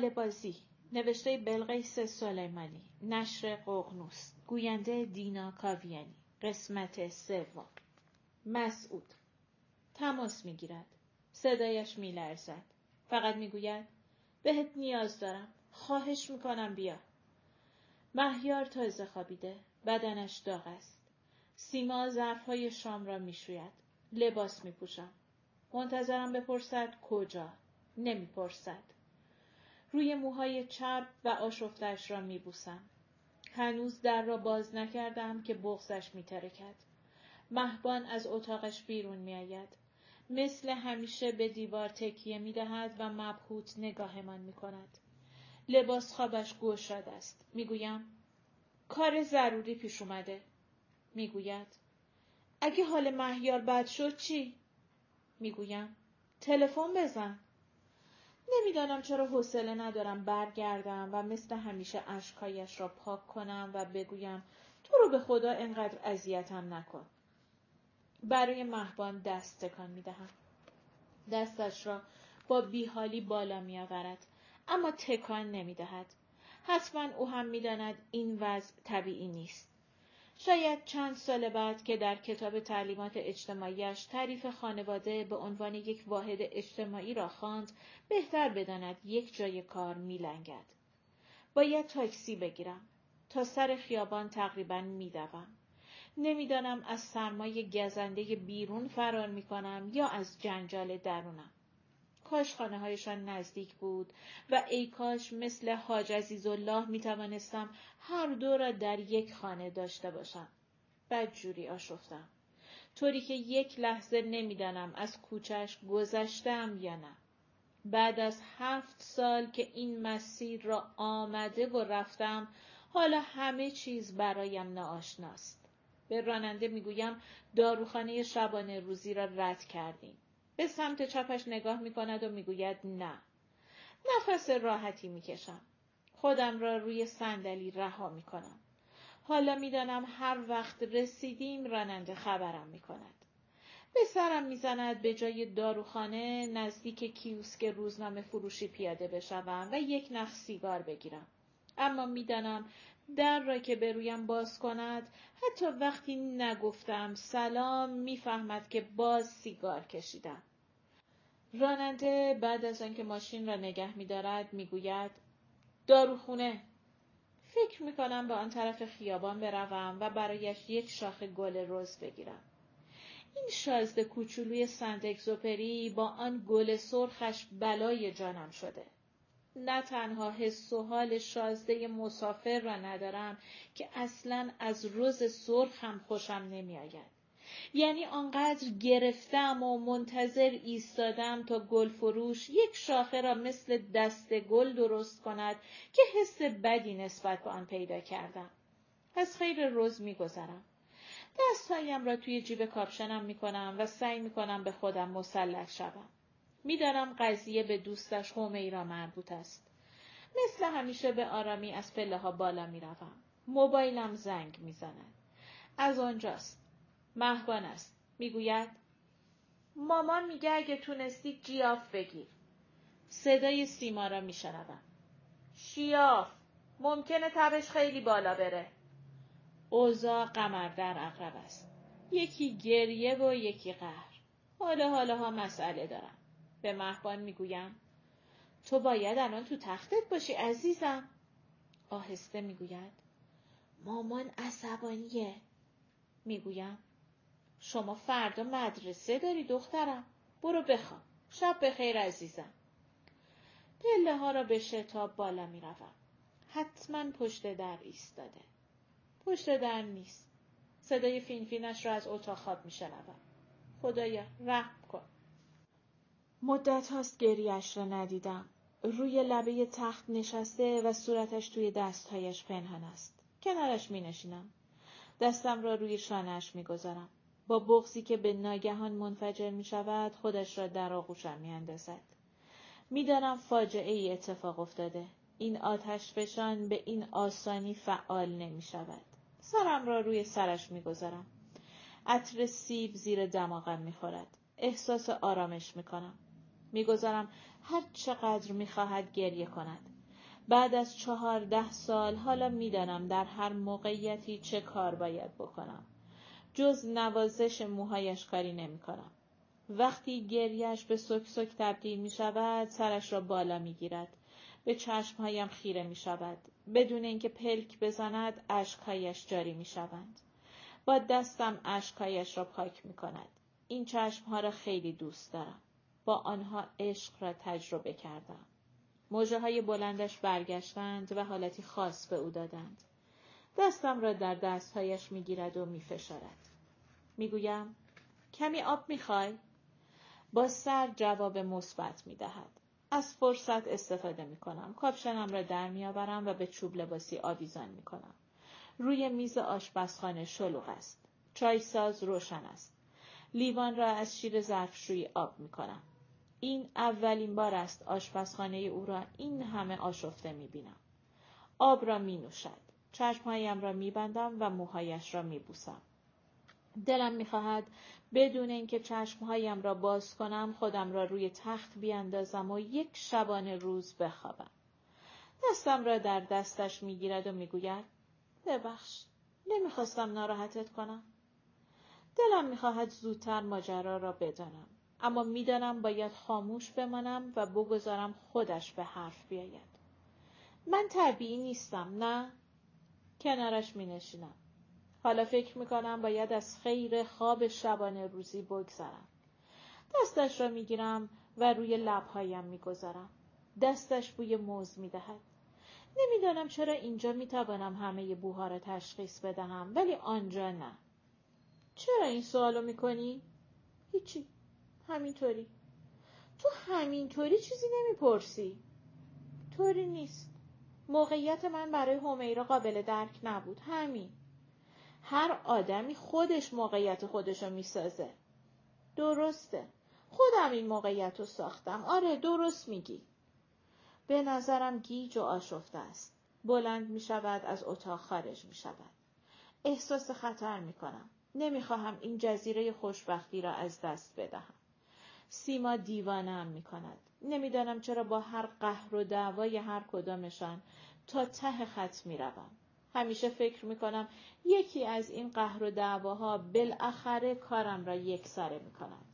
خاله بازی نوشته بلقیس سلیمانی. نشر ققنوس گوینده دینا کاویانی. قسمت سوم. مسعود. تماس می‌گیرد. صدایش میلرزد. فقط می‌گوید بهت نیاز دارم. خواهش می‌کنم بیا. مهیار تازه خوابیده. بدنش داغ است. سیما ظرفهای شام را می‌شوید. لباس میپوشم. منتظرم بپرسد کجا. نمی‌پرسد. روی موهای چرب و آشفتش را میبوسم. هنوز در را باز نکردم که بغزش میترکد. مهبان از اتاقش بیرون میآید. مثل همیشه به دیوار تکیه می‌دهد و مبهوت نگاهمان می‌کند. لباس خوابش گشاد است. می‌گویم کار ضروری پیش اومده. می‌گوید اگه حال مهیار بد شد چی؟ می‌گویم تلفن بزن. نمی‌دانم چرا حوصله ندارم برگردم و مثل همیشه اشکهایش را پاک کنم و بگویم تو رو به خدا انقدر اذیتم نکن. برای مهبان دست تکان می‌دهم. دستش را با بیحالی بالا میآورد اما تکان نمی‌دهد. حتما او هم می‌داند این وضع طبیعی نیست. شاید چند سال بعد که در کتاب تعلیمات اجتماعیش تعریف خانواده به عنوان یک واحد اجتماعی را خواند بهتر بداند یک جای کار میلنگد. باید تاکسی بگیرم. تا سر خیابان تقریبا میدوم نمی‌دانم از سرمای گزنده بیرون فرار می‌کنم یا از جنجال درونم. کاش خانه هایشان نزدیک بود و ای کاش مثل حاج عزیزالله می توانستم هر دو را در یک خانه داشته باشم. بدجوری آشفتم. طوری که یک لحظه نمی‌دانم از کوچش گذشتم یا نه. بعد از هفت سال که این مسیر را آمده و رفتم حالا همه چیز برایم ناآشناست. به راننده می‌گویم داروخانه شبانه روزی را رد کردیم. به سمت چپش نگاه می کند و می‌گوید نه. نفس راحتی می کشم. خودم را روی صندلی رها می کنم. حالا می‌دانم هر وقت رسیدیم راننده خبرم می کند. به سرم می‌زند به جای داروخانه نزدیک کیوسک روزنامه فروشی پیاده بشوم و یک نخ سیگار بگیرم. اما می‌دانم در را که به رویم باز کند حتی وقتی نگفتم سلام می‌فهمد که باز سیگار کشیدم. راننده بعد از آنکه ماشین را نگه میدارد می‌گوید داروخونه. فکر می‌کنم به آن طرف خیابان بروم و برایش یک شاخه گل رز بگیرم. این شازده کوچولوی سنت با آن گل سرخش بلای جانم شده. نه تنها حس و حال شازده مسافر را ندارم که اصلا از رز سرخ هم خوشم نمیآید یعنی آنقدر گرفتم و منتظر ایستادم تا گل فروش یک شاخه را مثل دست گل درست کند که حس بدی نسبت به آن پیدا کردم. از خیر روز میگذرم. دستهایم را توی جیب کاپشنم می کنم و سعی می کنم به خودم مسلط شوم. می‌دانم قضیه به دوستش ای را مربوط است. مثل همیشه به آرامی از پله ها بالا می روم. موبایلم زنگ می زند. از آنجاست. مهبان است. می‌گوید مامان میگه اگه تونستی جیاف بگیر. صدای سیما را میشنوم. شیاف ممکنه تبش خیلی بالا بره. اوزا قمر در اقرب است. یکی گریه و یکی قهر. حالا حالا ها مسئله دارم. به مهبان می‌گویم تو باید الان تو تختت باشی عزیزم. آهسته می‌گوید مامان عصبانیه. می‌گویم شما فردا مدرسه داری دخترم برو بخوام شب بخیر عزیزم پله ها را به شتاب بالا می روم. حتما پشت در ایستاده. پشت در نیست. صدای فینفینش را از اتاق خواب می شنوم. خدایا رحم کن. مدت هاست گریش را ندیدم. روی لبه تخت نشسته و صورتش توی دستهایش پنهان است. کنارش می نشینم. دستم را روی شانهش می گذارم. با بغزی که به ناگهان منفجر می شود خودش را در آغوشم می اندازد. می‌دانم فاجعه ای اتفاق افتاده. این آتش فشان به این آسانی فعال نمی شود. سرم را روی سرش می گذارم. عطر سیب زیر دماغم می خورد. احساس آرامش می کنم. می گذارم هر چقدر می خواهد گریه کند. بعد از چهارده سال حالا می‌دانم در هر موقعیتی چه کار باید بکنم. جز نوازش موهایش کاری نمی کنم. وقتی گریش به سک سک تبدیل می شود سرش را بالا می گیرد. به چشمهایم خیره می شود. بدون اینکه پلک بزند اشکهایش جاری می شوند. با دستم اشکهایش را پاک می کند. این چشمها را خیلی دوست دارم. با آنها عشق را تجربه کردم. موجه های بلندش برگشتند و حالتی خاص به او دادند. دستم را در دستهایش می‌گیرد و میفشارد. می‌گویم کمی آب می‌خوای؟ با سر جواب مثبت می‌دهد. از فرصت استفاده می‌کنم. کاپشنم را در میآورم و به چوب لباسی آویزان می‌کنم. روی میز آشپزخانه شلوغ است. چای ساز روشن است. لیوان را از شیر ظرفشویی آب می‌کنم. این اولین بار است آشپزخانه او را این همه آشفته می بینم. آب را می نوشد. چشمهایم را می بندم و موهایش را می بوسم. دلم می خواهد بدون اینکه چشمهایم را باز کنم خودم را روی تخت بیاندازم و یک شبانه روز بخوابم. دستم را در دستش می گیرد و می گوید ببخش نمی‌خواستم ناراحتت کنم. دلم می‌خواهد زودتر ماجرا را بدانم. اما می‌دانم باید خاموش بمانم و بگذارم خودش به حرف بیاید. من طبیعی نیستم نه؟ کنارش می نشینم. حالا فکر می کنم باید از خیر خواب شبانه روزی بگذرم. دستش را می گیرم و روی لبهایم می گذارم. دستش بوی موز می دهد. نمی‌دانم چرا اینجا می توانم همه بوها را تشخیص بدهم ولی آنجا نه. چرا این سوالو می کنی؟ هیچی. همینطوری. تو همینطوری چیزی نمی‌پرسی. طوری نیست. موقعیت من برای همیرا قابل درک نبود. همین. هر آدمی خودش موقعیت خودشو می‌سازه. درسته. خودم این موقعیت رو ساختم. آره درست میگی. به نظرم گیج و آشفته است. بلند می شود از اتاق خارج می شود احساس خطر می کنم نمی خواهم این جزیره خوشبختی را از دست بدهم سیما دیوانم می کند. نمی‌دانم چرا با هر قهر و دعوای هر کدامشان تا ته خط می روم. همیشه فکر می کنم یکی از این قهر و دعواها بالاخره کارم را یک سره می کند.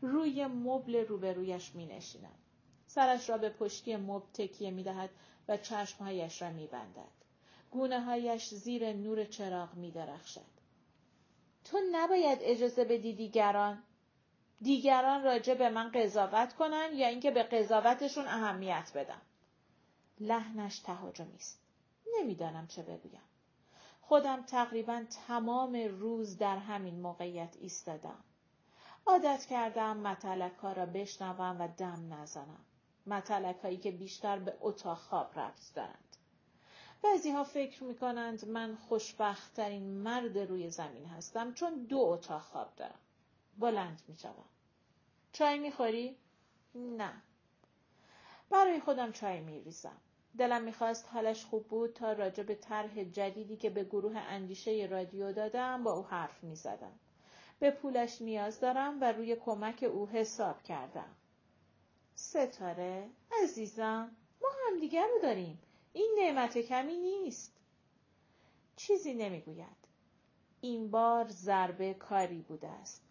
روی مبل روبرویش می نشیند. سرش را به پشتی مبل تکیه می دهد و چشمهایش را می بندد. گونه هایش زیر نور چراغ می درخشد. تو نباید اجازه بدی دیگران دیگران راجع به من قضاوت کنن یا اینکه به قضاوتشون اهمیت بدم لحنش تهاجمی است. نمی‌دانم چه بگویم. خودم تقریبا تمام روز در همین موقعیت ایستادم. عادت کردم متلک ها را بشنوم و دم نزنم. متلک هایی که بیشتر به اتاق خواب ربط دارند بعضی ها فکر می کنند من خوشبختترین مرد روی زمین هستم چون دو اتاق خواب دارم بلند می شوم. چای می خوری؟ نه. برای خودم چای می ریزم. دلم می‌خواست حالش خوب بود تا راجع به طرح جدیدی که به گروه اندیشه رادیو دادم با او حرف می زدم. به پولش نیاز دارم و روی کمک او حساب کردم. ستاره عزیزم ما همدیگر رو داریم. این نعمت کمی نیست. چیزی نمی‌گوید. این بار ضربه کاری بوده است.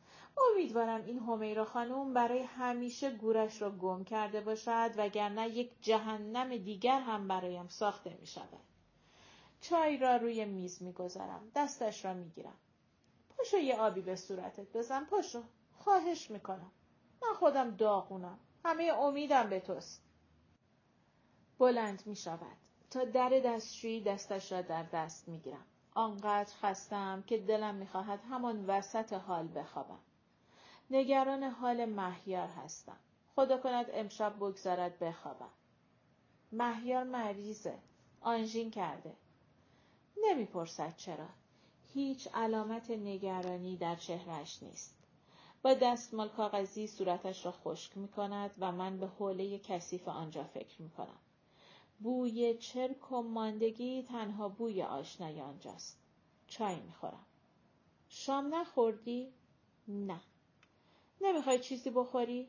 امیدوارم این همیرا خانم برای همیشه گورش را گم کرده باشد وگرنه یک جهنم دیگر هم برایم ساخته می شود. چای را روی میز می گذارم. دستش را می گیرم. پاشو یه آبی به صورتت بزن پاشو. خواهش می‌کنم. من خودم داغونم. همه امیدم به توست. بلند می شود. تا در دستشویی دستش را در دست می گیرم. آنقدر خستم که دلم می‌خواهد همان وسط حال بخوابم. نگران حال مهیار هستم. خدا کند امشب بگذارد بخوابم. مهیار مریضه. آنژین کرده. نمی‌پرسد چرا. هیچ علامت نگرانی در چهرش نیست. با دستمال کاغذی صورتش را خشک می کند و من به حوله کثیف آنجا فکر می کنم. بوی چرک و ماندگی تنها بوی آشنای آنجاست. چای می خورم. شام نخوردی؟ نه. نمی‌خوای چیزی بخوری؟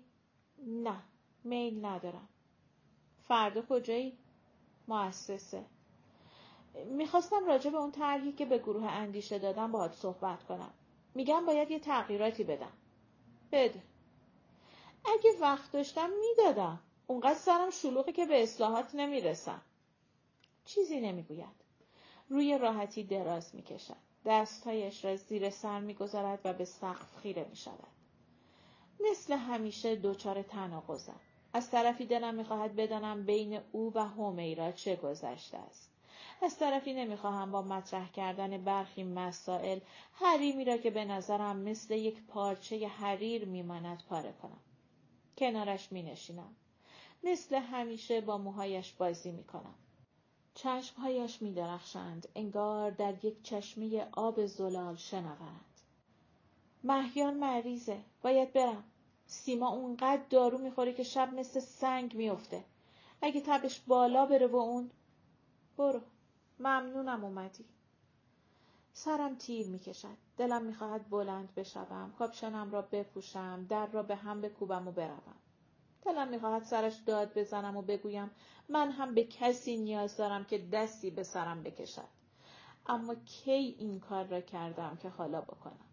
نه میل ندارم فردا کجایی؟ مؤسسه می‌خواستم راجع به اون طرحی که به گروه اندیشه دادم باهات صحبت کنم میگم باید یه تغییراتی بدم بده اگه وقت داشتم می‌دادم اونقدر سرم شلوغه که به اصلاحات نمی‌رسم. چیزی نمی‌گوید. روی راحتی دراز می‌کشد. دستهایش را زیر سر می‌گذارد و به سقف خیره می‌شود. مثل همیشه دچار تناقضم. از طرفی دلم می‌خواهد بدانم بین او و هومیرا چه گذشته است. از طرفی نمی‌خواهم با مطرح کردن برخی مسائل حریمی را که به نظرم مثل یک پارچه حریر میماند پاره کنم. کنارش مینشینم. مثل همیشه با موهایش بازی می‌کنم. چشمهایش میدرخشند انگار در یک چشمه آب زلال شنوند. مهیان مریضه باید برم. سیما اونقدر دارو می‌خوره که شب مثل سنگ میفته اگه تبش بالا بره و اون برو. ممنونم اومدی. سرم تیر می‌کشد. دلم می‌خواهد بلند بشوم. کاپشنم را بپوشم در را به هم بکوبم و بروم. دلم می‌خواهد سرش داد بزنم و بگویم من هم به کسی نیاز دارم که دستی به سرم بکشد. اما کی این کار را کردم که حالا بکنم؟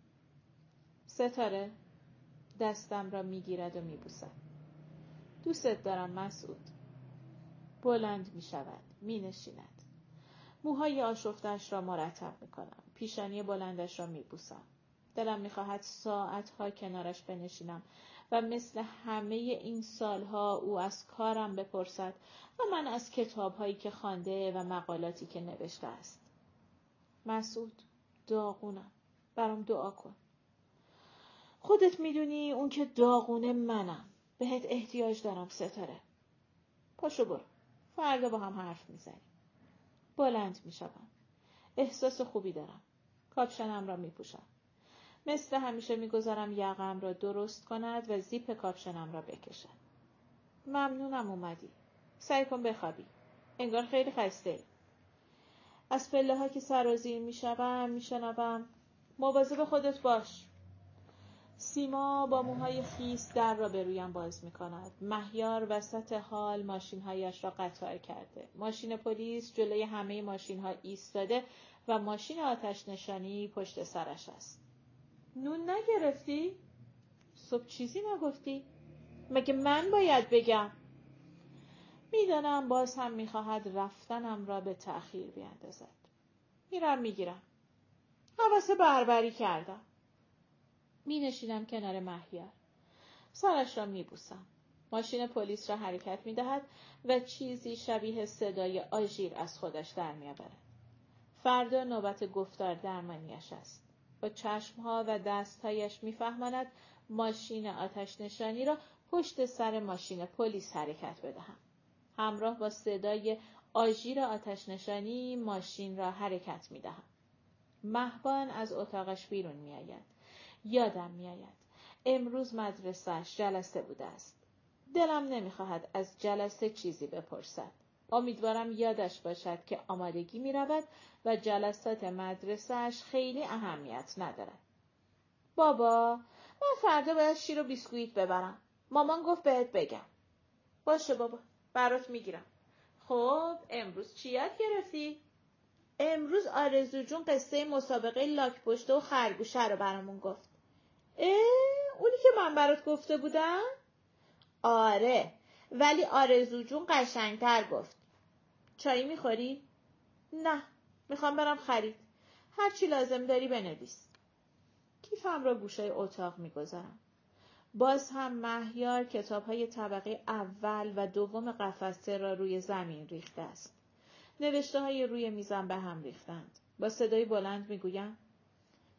ستاره دستم را می‌گیرد و میبوسد. دوستت دارم مسعود. بلند می‌شود مینشیند. موهای آشفتش را مرتب می‌کنم پیشانی بلندش را میبوسم. دلم می‌خواهد ساعتها کنارش بنشینم. و مثل همه این سالها او از کارم بپرسد و من از کتابهایی که خوانده و مقالاتی که نوشته است. مسعود داغونم. برام دعا کن. خودت می‌دونی اون که داغونه منم. بهت احتیاج دارم ستاره. پاشو برو. فردا با هم حرف می‌زنیم. بلند می‌شوم. احساس خوبی دارم. کاپشنم را میپوشم. مثل همیشه می‌گذارم یقم را درست کند و زیپ کاپشنم را بکشد. ممنونم اومدی. سعی کن بخوابی. انگار خیلی خسته ای. از پله ها که سرازیر می‌شوم میشنوم مواظب خودت باش. سیما با موهای خیس در را به رویم باز می کند. مهیار وسط حال ماشینهایش را قطار کرده. ماشین پلیس جلوی همه ماشین ها ایستاده و ماشین آتش نشانی پشت سرش است. نون نگرفتی؟ صبح چیزی نگفتی؟ مگه من باید بگم؟ می‌دانم باز هم می‌خواهد رفتنم را به تأخیر بیاندازد. میرم می‌گیرم. حواس بربری کردم. می نشینم کنار مهیار. سرش را می بوسم. ماشین پلیس را حرکت می دهد و چیزی شبیه صدای آژیر از خودش در می آورد. فردا نوبت گفتار درمانیش است. با چشمها و دستهایش میفهماند ماشین آتش نشانی را پشت سر ماشین پلیس حرکت بدهم. همراه با صدای آژیر آتش نشانی ماشین را حرکت می دهم. مهبان از اتاقش بیرون می آید. یادم می آید. امروز مدرسهش جلسه بوده است. دلم نمی‌خواهد از جلسه چیزی بپرسد. امیدوارم یادش باشد که آمادگی می رود و جلسات مدرسهش خیلی اهمیت ندارد. بابا من فردا باید شیر و بیسکویت ببرم. مامان گفت بهت بگم. باشه بابا برات می‌گیرم. خب امروز چی یاد گرفتی؟ امروز آرزو جون قصه مسابقه لاک پشته و خرگوشه رو برامون گفت. اه اونی که من برات گفته بودم؟ آره ولی آرزو جون قشنگتر گفت. چایی می‌خوری؟ نه می‌خوام برم خرید. هرچی لازم داری بنویس. کیفم را گوشه اتاق می‌گذارم. باز هم مهیار کتاب های طبقه اول و دوم قفسه را روی زمین ریخته است. نوشته های روی میزم به هم ریختند. با صدای بلند می‌گویم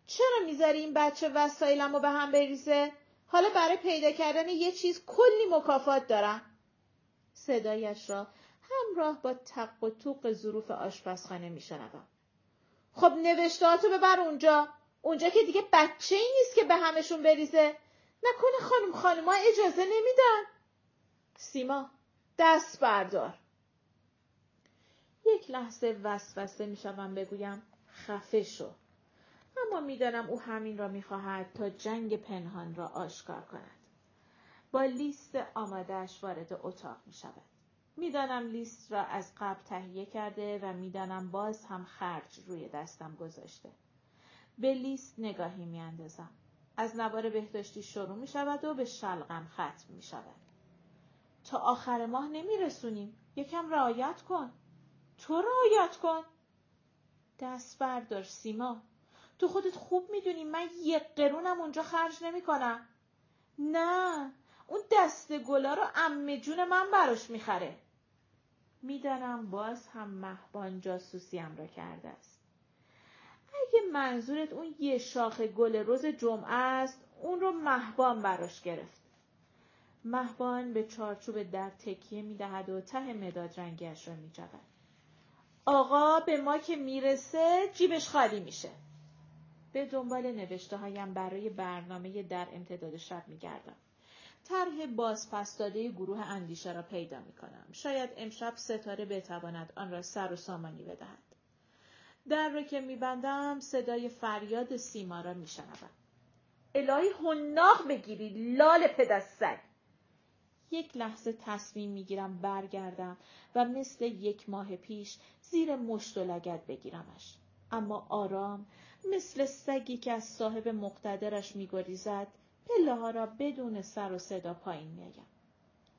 چرا می‌ذاری این بچه وسایلم رو به هم بریزه؟ حالا برای پیدا کردن یه چیز کلی مکافات دارم. صدایش را همراه با تق و توق ظروف آشپزخانه میشنوم. خب نوشتهاتو ببر اونجا. اونجا که دیگه بچه ای نیست که به همشون بریزه. نکنه خانم خانما اجازه نمیدن. سیما دست بردار. یک لحظه وسوسه می‌شوم بگویم خفه شو. اما می‌دانم او همین را می‌خواهد تا جنگ پنهان را آشکار کند. با لیست آمادهش وارد اتاق می شود. می‌دانم لیست را از قبل تهیه کرده و می‌دانم باز هم خرج روی دستم گذاشته. به لیست نگاهی میاندازم. از نوار بهداشتی شروع می شود و به شلغم ختم می شود. تا آخر ماه نمی رسونیم. یکم رعایت کن. تو رعایت کن. دست بردار سیما. تو خودت خوب می‌دونی من یک قرونم اونجا خرج نمی کنم. نه اون دست گلا رو امه جون من براش می‌خره. می‌دانم باز هم مهبان جاسوسیم را کرده است. اگه منظورت اون یه شاخ گل روز جمعه است اون رو مهبان براش گرفت. مهبان به چارچوب در تکیه می‌دهد و ته مداد رنگیش را میجود. آقا به ما که می‌رسه جیبش خالی میشه. به دنبال نوشته هایم برای برنامه در امتداد شب میگردم. طرح بازپس داده گروه اندیشه را پیدا می کنم. شاید امشب ستاره بتواند آن را سر و سامانی بدهد. در را که میبندم صدای فریاد سیما را میشنوم الهی هنناق بگیری لال پدستک یک لحظه تصمیم می‌گیرم برگردم و مثل یک ماه پیش زیر مشت و لگت بگیرمش اما آرام مثل سگی که از صاحب مقتدرش میگریزد پله ها را بدون سر و صدا پایین میآیم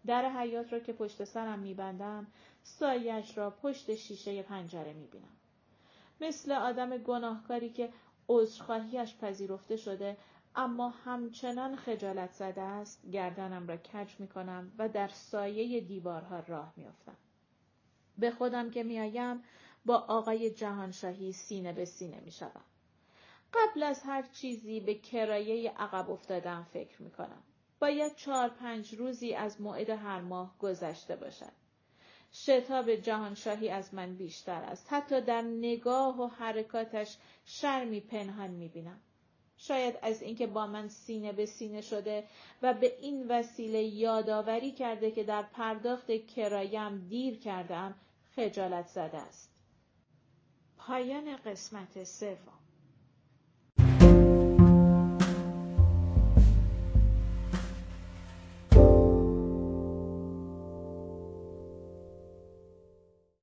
در حیات را که پشت سرم میبندم سایش را پشت شیشه پنجره می‌بینم مثل آدم گناهکاری که عذرخواهیش پذیرفته شده اما همچنان خجالت زده است گردنم را کج می کنم و در سایه دیوارها راه می افتم. به خودم که میآیم با آقای جهانشاهی سینه به سینه می شدم. قبل از هر چیزی به کرایه عقب افتادن فکر می کنم. باید چهار پنج روزی از موعد هر ماه گذشته باشد. شتاب جهانشاهی از من بیشتر است. حتی در نگاه و حرکاتش شرمی پنهان می‌بینم. شاید از اینکه با من سینه به سینه شده و به این وسیله یادآوری کرده که در پرداخت کرایم دیر کردم خجالت زده است. پایان قسمت سوم